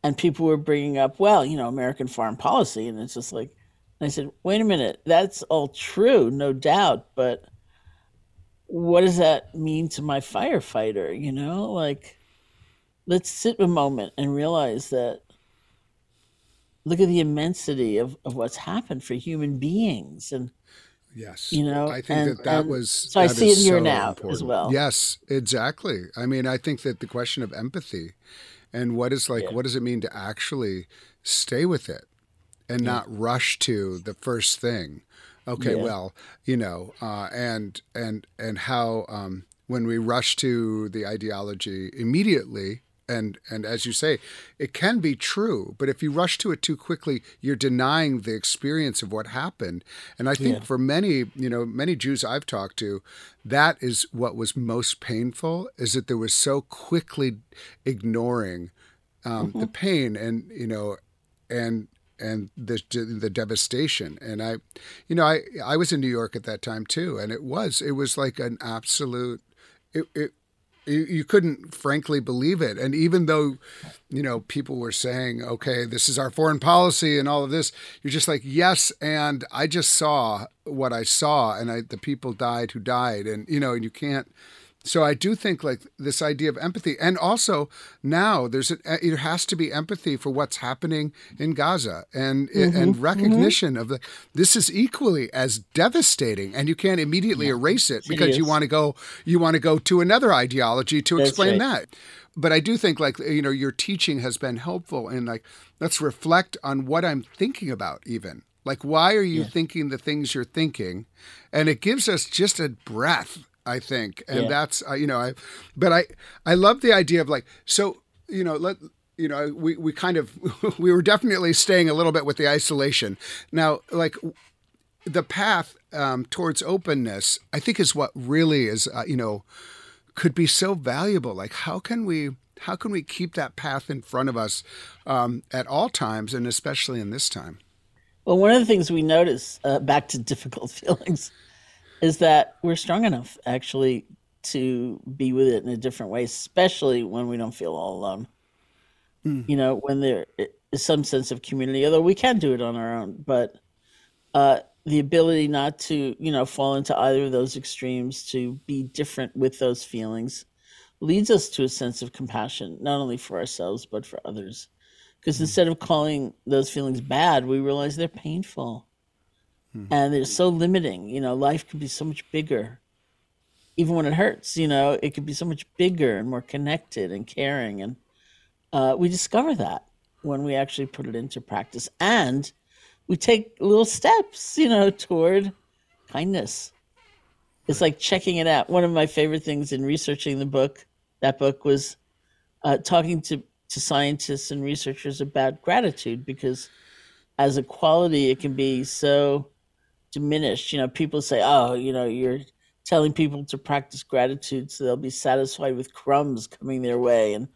and people were bringing up, well, you know, American foreign policy, and it's just like, I said, wait a minute, that's all true, no doubt, but what does that mean to my firefighter? You know, like, let's sit a moment and realize that look at the immensity of, of what's happened for human beings. And, Yes. You know, I think and, that that was. So I see it here so now important. as well. Yes, exactly. I mean, I think that the question of empathy and what is like, yeah. what does it mean to actually stay with it? And yeah. not rush to the first thing. Okay, yeah. well, you know, uh, and and and how um, when we rush to the ideology immediately, and and as you say, it can be true, but if you rush to it too quickly, you're denying the experience of what happened. And I think yeah. for many, you know, many Jews I've talked to, that is what was most painful is that there was so quickly ignoring um, mm-hmm. the pain and you know and and the the devastation. And I, you know, I I was in New York at that time too, and it was it was like an absolute. It, it you, you couldn't frankly believe it. And even though, you know, people were saying, okay, this is our foreign policy and all of this, you're just like, yes. And I just saw what I saw and I, the people died who died. And, you know, and you can't, so I do think like this idea of empathy, and also now there's a, it has to be empathy for what's happening in Gaza, and mm-hmm. and recognition mm-hmm. of the this is equally as devastating, and you can't immediately yeah. erase it because it you want to go you want to go to another ideology to That's explain right. that. But I do think like you know your teaching has been helpful in like let's reflect on what I'm thinking about even like why are you yeah. thinking the things you're thinking, and it gives us just a breath I think, and yeah. that's uh, you know I, but I I love the idea of like so you know let you know, we, we kind of <laughs> we were definitely staying a little bit with the isolation. Now, like the path um, towards openness, I think is what really is, uh, you know, could be so valuable. Like, how can we how can we keep that path in front of us um, at all times, and especially in this time? Well, one of the things we notice uh, back to <laughs> difficult feelings is that we're strong enough actually to be with it in a different way, especially when we don't feel all alone. Mm. You know, when there is some sense of community, although we can do it on our own, but uh, the ability not to, you know, fall into either of those extremes, to be different with those feelings, leads us to a sense of compassion, not only for ourselves, but for others. Because mm. instead of calling those feelings bad, we realize they're painful mm. and they're so limiting. You know, life could be so much bigger even when it hurts, you know, it could be so much bigger and more connected and caring. And uh, we discover that when we actually put it into practice. And we take little steps, you know, toward kindness. It's like checking it out. One of my favorite things in researching the book, that book, was uh, talking to, to scientists and researchers about gratitude because as a quality, it can be so diminished. You know, people say, oh, you know, you're telling people to practice gratitude so they'll be satisfied with crumbs coming their way and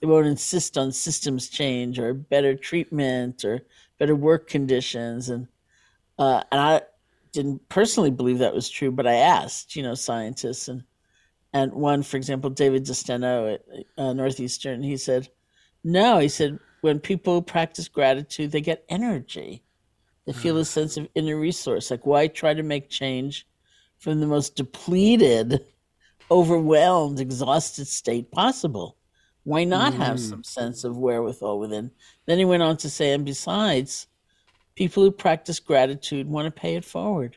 they won't insist on systems change or better treatment or better work conditions and uh, and I didn't personally believe that was true but I asked you know scientists and and one for example David DeSteno at uh, Northeastern he said no he said when people practice gratitude they get energy they feel a sense of inner resource like why try to make change from the most depleted, overwhelmed, exhausted state possible. Why not mm. have some sense of wherewithal within? Then he went on to say, and besides, people who practice gratitude want to pay it forward.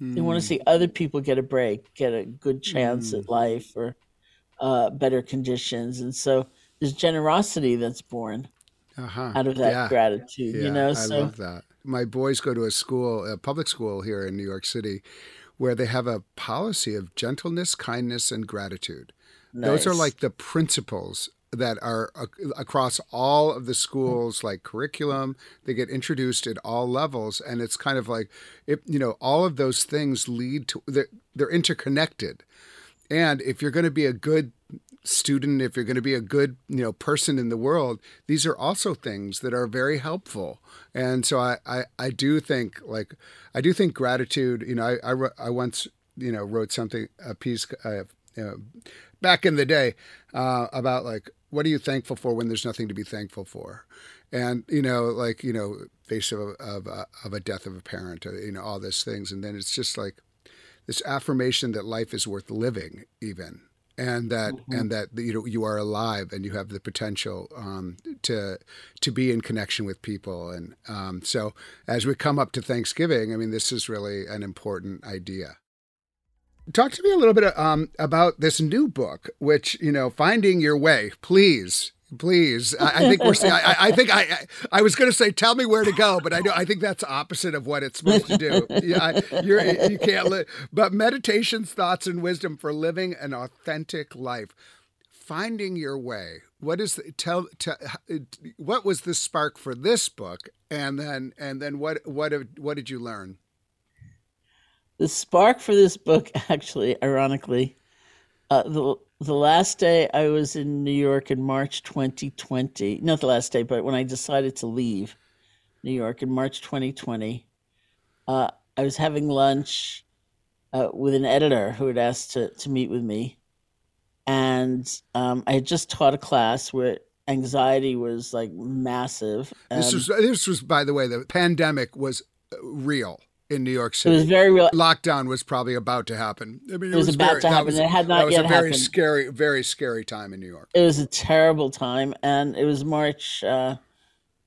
Mm. They want to see other people get a break, get a good chance mm. at life or uh, better conditions. And so there's generosity that's born uh-huh. out of that yeah. gratitude, yeah, you know? So, I love that. My boys go to a school, a public school here in New York City, where they have a policy of gentleness, kindness, and gratitude. Nice. Those are like the principles that are across all of the schools like curriculum they get introduced at all levels and it's kind of like it, you know all of those things lead to they're, they're interconnected and if you're going to be a good student if you're going to be a good you know person in the world these are also things that are very helpful. And so i i, I do think like i do think gratitude you know i i, I once you know wrote something a piece uh, you know, back in the day uh, about like what are you thankful for when there's nothing to be thankful for? And you know like you know face of of, uh, of a death of a parent uh, you know all these things. And then it's just like this affirmation that life is worth living even and that mm-hmm. and that you know you are alive and you have the potential um, to to be in connection with people and um, so as we come up to Thanksgiving, I mean this is really an important idea. Talk to me a little bit um, about this new book, which you know, finding your way. Please Please, I, I think we're. I, I think I. I was going to say, tell me where to go, but I know. I think that's opposite of what it's supposed to do. Yeah, you're. You can't live. But meditations, thoughts, and wisdom for living an authentic life. Finding your way. What is the, tell? tell what was the spark for this book? And then, and then, what? What? What did you learn? The spark for this book, <laughs> actually, ironically, uh, the the last day I was in New York in March 2020, not the last day, but when I decided to leave New York in March 2020, uh, I was having lunch uh, with an editor who had asked to, to meet with me. And um, I had just taught a class where anxiety was like massive. This was, this was, by the way, the pandemic was uh, real in New York City. It was very real. Lockdown was probably about to happen. I mean, it, it was, was, about very, to happen. Was, it had not that was yet a very happened. scary, very scary time in New York. It was a terrible time, and it was March uh,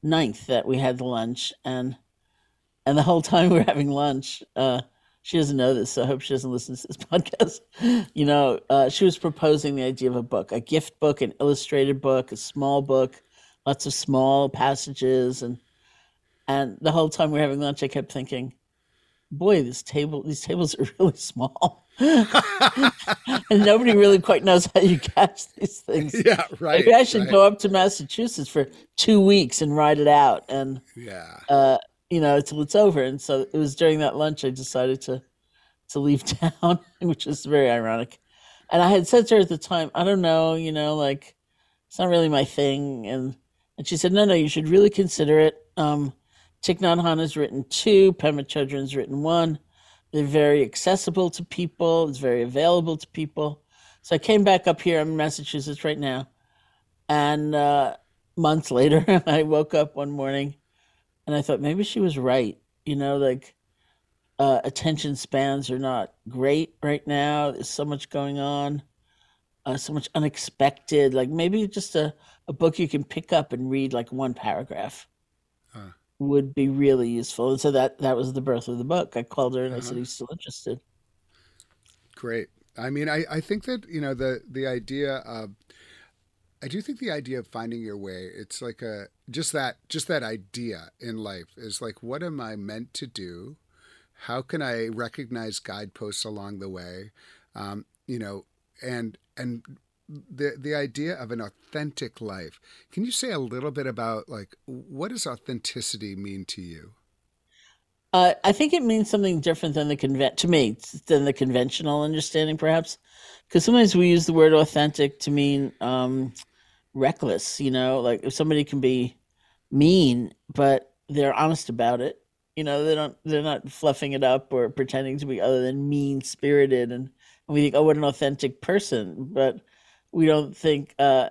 9th that we had the lunch, and and the whole time we <laughs> were having lunch. Uh, she doesn't know this, so I hope she doesn't listen to this <laughs> podcast. You know, uh, she was proposing the idea of a book, a gift book, an illustrated book, a small book, lots of small passages, and and the whole time we were having lunch, I kept thinking boy, this table, these tables are <laughs> really small. <laughs> and nobody really quite knows how you catch these things. <laughs> Yeah, right. Maybe I should right. go up to Massachusetts for two weeks and ride it out, and Yeah. uh, you know, until it's over. And so it was during that lunch I decided to to leave town, which is very ironic. And I had said to her at the time, I don't know, you know, like it's not really my thing. And and she said, No, no, you should really consider it. Um, Thich Nhat Hanh has written two, Pema Chodron's written one. They're very accessible to people. It's very available to people. So I came back up here. I'm in Massachusetts right now, and uh, months <laughs> later, I woke up one morning, and I thought maybe she was right. You know, like uh, attention spans are not great right now. There's so much going on, uh, so much unexpected. Like maybe just a, a book you can pick up and read like one paragraph. Would be really useful. And so that that was the birth of the book. I called her and I Uh-huh. said, he's still interested?" Great. I mean, I, I think that, you know, the, the idea of, I do think the idea of finding your way, it's like a, just that, just that idea in life is like, what am I meant to do? How can I recognize guideposts along the way? Um, you know, and, and the, the idea of an authentic life. Can you say a little bit about like, what does authenticity mean to you? Uh, I think it means something different than the conven- to me than the conventional understanding, perhaps, because sometimes we use the word authentic to mean um, reckless. You know, like if somebody can be mean, but they're honest about it. You know, they don't they're not fluffing it up or pretending to be other than mean spirited, and, and we think, oh, what an authentic person, but we don't think, uh,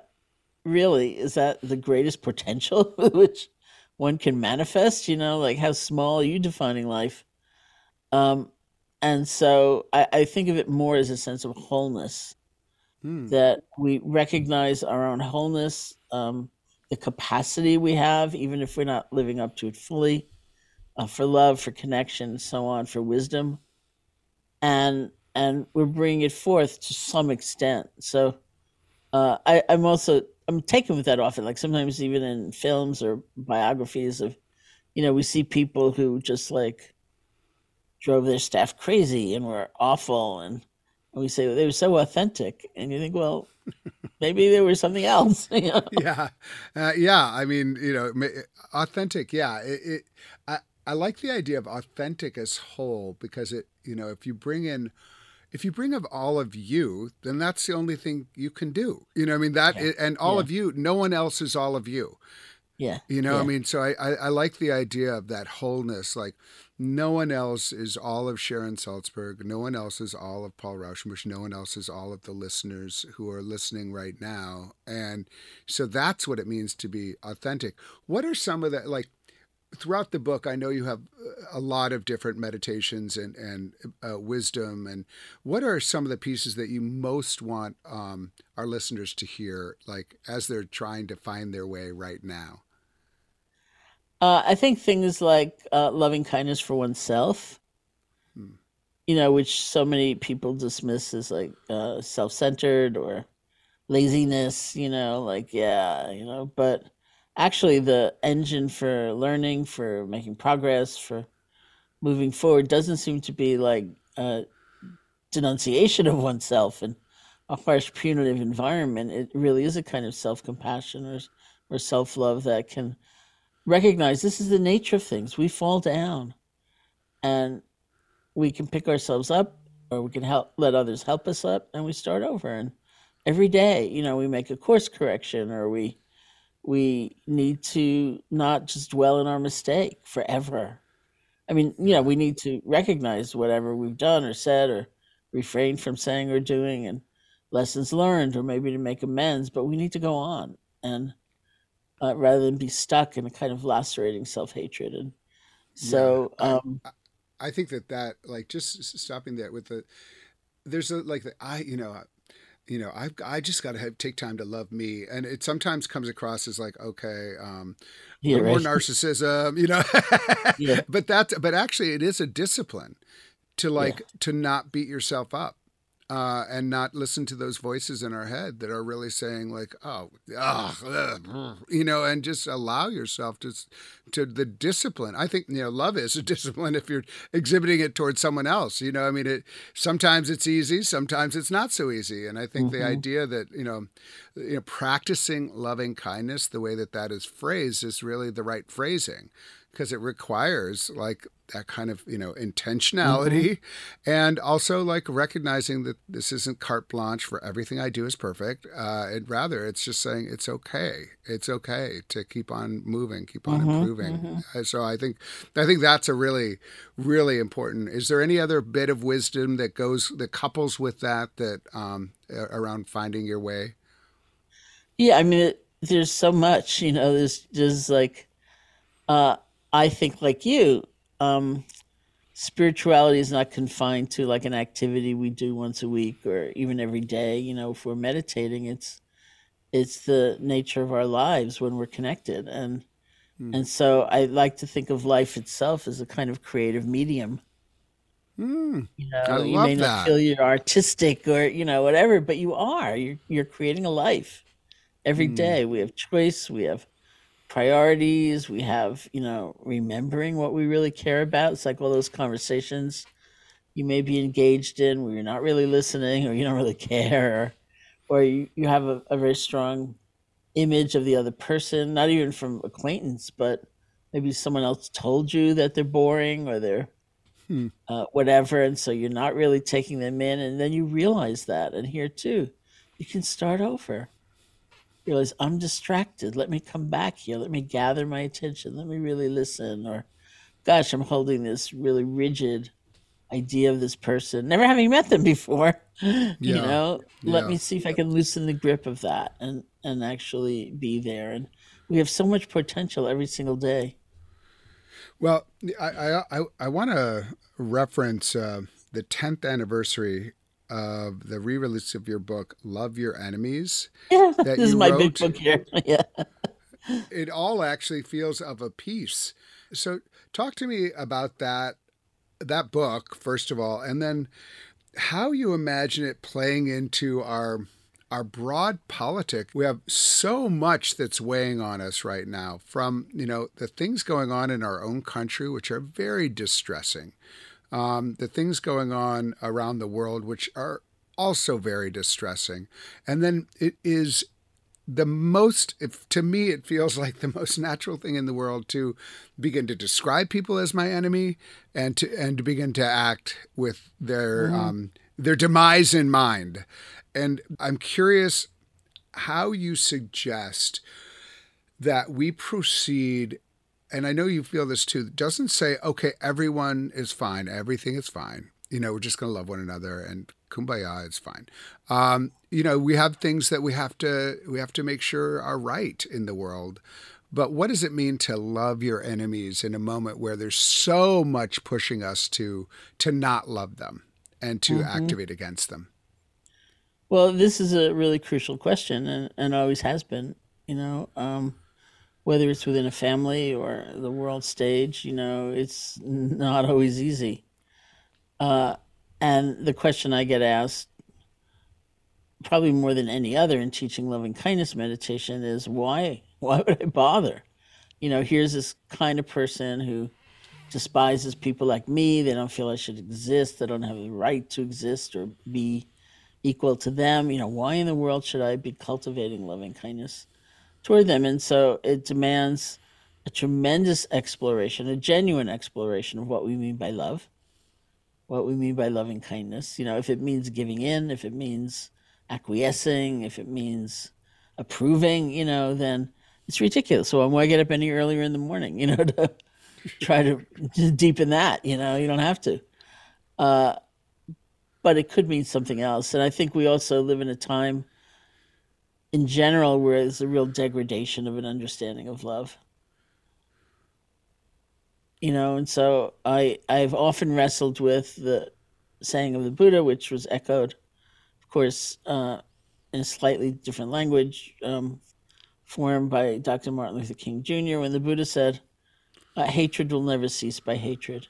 really, is that the greatest potential <laughs> which one can manifest? You know, like how small are you defining life? Um, and so I, I think of it more as a sense of wholeness Hmm. that we recognize our own wholeness, um, the capacity we have, even if we're not living up to it fully, uh, for love, for connection, so on, for wisdom, and and we're bringing it forth to some extent. So uh, I, I'm also I'm taken with that often. Like sometimes even in films or biographies of, you know, we see people who just like drove their staff crazy and were awful and and we say they were so authentic, and you think, well, <laughs> maybe there was something else. <laughs> You know? yeah, uh, yeah. I mean, you know, authentic. Yeah, it, it. I I like the idea of authentic as whole because it. You know, if you bring in, if you bring of all of you, then that's the only thing you can do. You know, I mean that, Yeah. and all Yeah. of you. No one else is all of you. Yeah, You know, I mean, so I, I I like the idea of that wholeness. Like, no one else is all of Sharon Salzberg. No one else is all of Paul Raushenbush. No one else is all of the listeners who are listening right now. And so that's what it means to be authentic. What are some of the like? Throughout the book, I know you have uh, a lot of different meditations and and uh, wisdom. And what are some of the pieces that you most want um, our listeners to hear, like as they're trying to find their way right now? uh, I think things like uh, loving kindness for oneself, Hmm. you know, which so many people dismiss as like uh, self-centered or laziness. You know, like yeah, you know, but actually, the engine for learning, for making progress, for moving forward doesn't seem to be like uh, denunciation of oneself and a harsh punitive environment. It really is a kind of self-compassion or, or self-love that can recognize this is the nature of things. We fall down and we can pick ourselves up or we can help let others help us up and we start over. And every day you know we make a course correction or we we need to not just dwell in our mistake forever I mean, you know, we need to recognize whatever we've done or said or refrain from saying or doing and lessons learned or maybe to make amends, but we need to go on and uh, rather than be stuck in a kind of lacerating self hatred. And so, I- um, I think that that like just stopping there with the there's a like the I you know you know I've I just got to take time to love me and it sometimes comes across as like okay um yeah, little more right. <laughs> narcissism you know Yeah. <laughs> but that's but actually it is a discipline to like to not beat yourself up uh, and not listen to those voices in our head that are really saying like, oh, ugh, you know, and just allow yourself to to the discipline. I think you know, love is a <laughs> discipline if you're exhibiting it towards someone else. You know, I mean, it sometimes it's easy, sometimes it's not so easy, and I think mm-hmm. the idea that you know, you know, practicing loving kindness the way that that is phrased is really the right phrasing because it requires like that kind of you know intentionality mm-hmm. and also like recognizing that this isn't carte blanche for everything i do is perfect uh and rather it's just saying it's okay it's okay to keep on moving keep on mm-hmm, improving mm-hmm. so i think i think that's a really really important is there any other bit of wisdom that goes that couples with that that um around finding your way yeah i mean it, there's so much you know there's just like uh I think, like you, um, spirituality is not confined to like an activity we do once a week or even every day. You know, if we're meditating, it's it's the nature of our lives when we're connected, and mm. and so I like to think of life itself as a kind of creative medium. Mm. You know, you may not that. feel you're artistic or you know whatever, but you are. You're you're creating a life every mm. day. We have choice. We have priorities. We have, you know, remembering what we really care about. It's like all those conversations you may be engaged in where you're not really listening or you don't really care or, or you, you have a, a very strong image of the other person, not even from acquaintance, but maybe someone else told you that they're boring or they're hmm. uh, whatever. And so you're not really taking them in. And then you realize that. And here too, you can start over realize I'm distracted. Let me come back here. Let me gather my attention. Let me really listen. Or, gosh, I'm holding this really rigid idea of this person, never having met them before. <laughs> Yeah. You know, yeah. let me see if I can loosen the grip of that and and actually be there. And we have so much potential every single day. Well, I I I, want to reference uh, the 10th anniversary of the re-release of your book, "Love Your Enemies." <laughs> Yeah, this is my wrote. big book here. <laughs> yeah, it all actually feels of a piece. So, talk to me about that that book first of all, and then how you imagine it playing into our our broad politic. We have so much that's weighing on us right now from, you know, the things going on in our own country, which are very distressing um, the things going on around the world, which are also very distressing. And then it is the most if, to me it feels like the most natural thing in the world to begin to describe people as my enemy and to and to begin to act with their mm-hmm. um, their demise in mind and i'm curious how you suggest that we proceed and I know you feel this too, doesn't say, okay, everyone is fine, everything is fine. You know, we're just going to love one another and kumbaya, it's fine. Um, you know, we have things that we have to we have to make sure are right in the world. But what does it mean to love your enemies in a moment where there's so much pushing us to to not love them and to mm-hmm. activate against them? Well, this is a really crucial question and, and always has been. You know, um, whether it's within a family or the world stage, you know, it's not always easy. Uh, and the question I get asked, probably more than any other in teaching loving kindness meditation, is why? Why would I bother? You know, here's this kind of person who despises people like me. They don't feel I should exist. They don't have the right to exist or be equal to them. You know, why in the world should I be cultivating loving kindness? Toward them. And so it demands a tremendous exploration, a genuine exploration of what we mean by love, what we mean by loving kindness. You know, if it means giving in, if it means acquiescing, if it means approving, you know, then it's ridiculous. So why get up any earlier in the morning, you know, <laughs> to try to deepen that, you know, you don't have to. Uh, but it could mean something else. And I think we also live in a time in general where there's a real degradation of an understanding of love. You know and so i i've often wrestled with the saying of the buddha which was echoed of course uh, in a slightly different language um, formed by dr martin luther king jr when the buddha said hatred will never cease by hatred.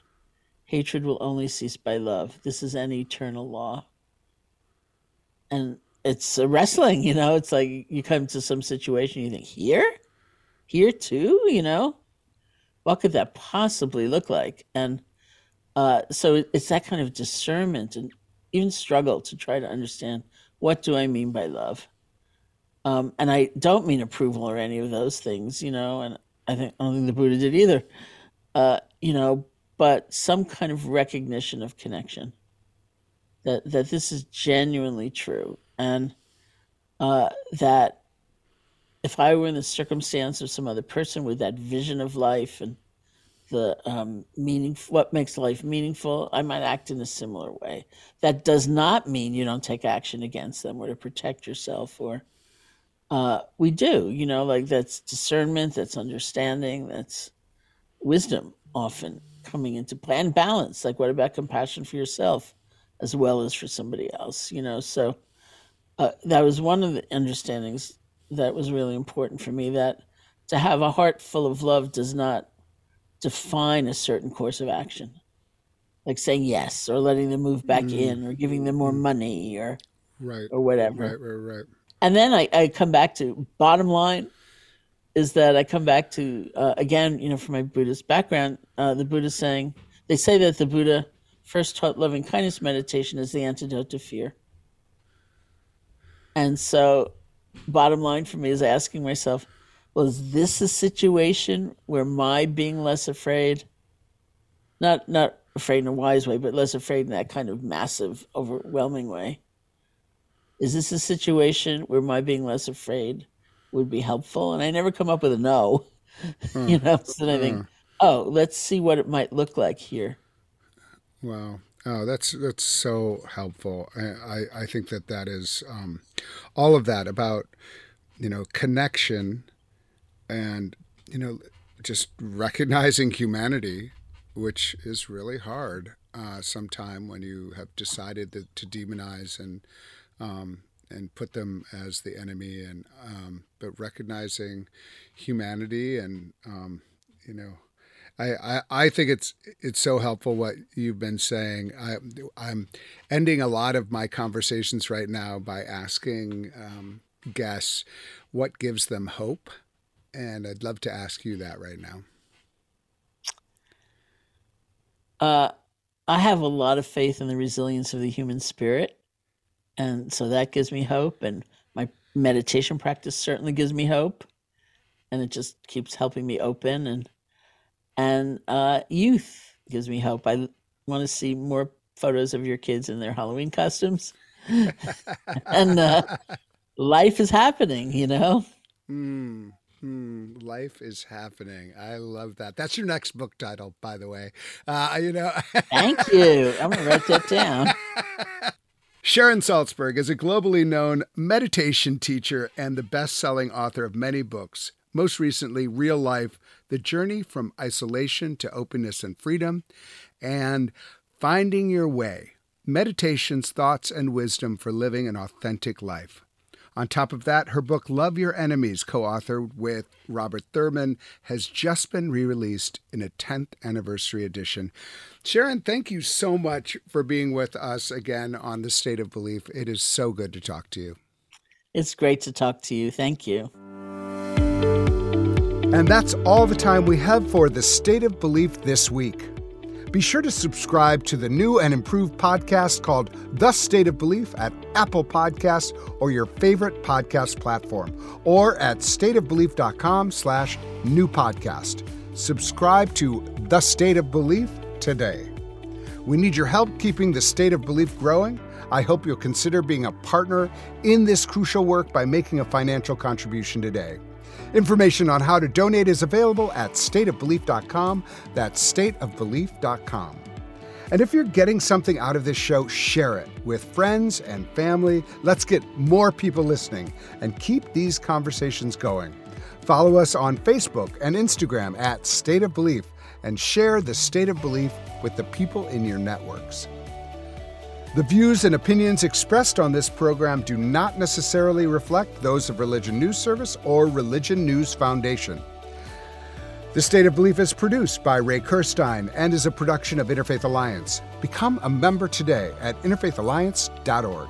Hatred will only cease by love. This is an eternal law. And it's wrestling, you know. It's like you come to some situation, you think here, here too, you know, what could that possibly look like? And uh, so it's that kind of discernment and even struggle to try to understand what do I mean by love. Um, and I don't mean approval or any of those things, you know. And I think I don't think the Buddha did either, uh, you know. But some kind of recognition of connection that that this is genuinely true, and uh, that if I were in the circumstance of some other person with that vision of life and the um, meaning, what makes life meaningful, I might act in a similar way. That does not mean you don't take action against them or to protect yourself. Or uh, we do, you know, like that's discernment, that's understanding, that's wisdom often coming into play and balance. Like, what about compassion for yourself as well as for somebody else? You know, so uh, that was one of the understandings that was really important for me. That to have a heart full of love does not define a certain course of action, like saying yes or letting them move back mm. in or giving them more money or right or whatever. Right, right, right. And then I, I come back to bottom line is that I come back to uh, again, you know, from my Buddhist background, uh, the Buddha saying they say that the Buddha first taught loving kindness meditation as the antidote to fear. And so, bottom line for me is asking myself, was this a situation where my being less afraid, not not afraid in a wise way, but less afraid in that kind of massive, overwhelming way? Is this a situation where my being less afraid would be helpful? And I never come up with a no, mm. <laughs> you know. So then I think, mm. oh, let's see what it might look like here. Wow. Oh, that's that's so helpful. I I think that that is um, all of that about you know connection and you know just recognizing humanity, which is really hard uh, sometime when you have decided to demonize and um, and put them as the enemy, and um, but recognizing humanity and um, you know. I, I, think it's it's so helpful what you've been saying. I, I'm ending a lot of my conversations right now by asking um, guests what gives them hope and I'd love to ask you that right now. Uh, I have a lot of faith in the resilience of the human spirit. And so that gives me hope. And my meditation practice certainly gives me hope. And it just keeps helping me open. And, and uh, youth gives me hope. I want to see more photos of your kids in their Halloween costumes. <laughs> and uh, life is happening, you know? Mm. Hmm, life is happening. I love that. That's your next book title, by the way. Uh, you know. <laughs> Thank you. I'm gonna write that down. <laughs> Sharon Salzberg is a globally known meditation teacher and the best-selling author of many books. Most recently, Real Life: The Journey from Isolation to Openness and Freedom, and Finding Your Way: Meditations, Thoughts, and Wisdom for Living an Authentic Life. On top of that, her book Love Your Enemies, co authored with Robert Thurman, has just been re released in a 10th anniversary edition. Sharon, thank you so much for being with us again on The State of Belief. It is so good to talk to you. It's great to talk to you. Thank you. And that's all the time we have for The State of Belief this week. Be sure to subscribe to the new and improved podcast called The State of Belief at Apple Podcasts or your favorite podcast platform, or at stateofbelief.com slash new podcast. Subscribe to The State of Belief today. We need your help keeping the State of Belief growing. I hope you'll consider being a partner in this crucial work by making a financial contribution today. Information on how to donate is available at stateofbelief.com. That's stateofbelief.com. And if you're getting something out of this show, share it with friends and family. Let's get more people listening and keep these conversations going. Follow us on Facebook and Instagram at State of Belief and share the state of belief with the people in your networks. The views and opinions expressed on this program do not necessarily reflect those of Religion News Service or Religion News Foundation. The State of Belief is produced by Ray Kirstein and is a production of Interfaith Alliance. Become a member today at interfaithalliance.org.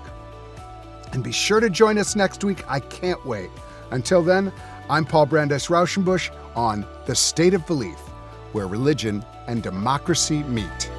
And be sure to join us next week. I can't wait. Until then, I'm Paul Brandeis Raushenbush on The State of Belief, where religion and democracy meet.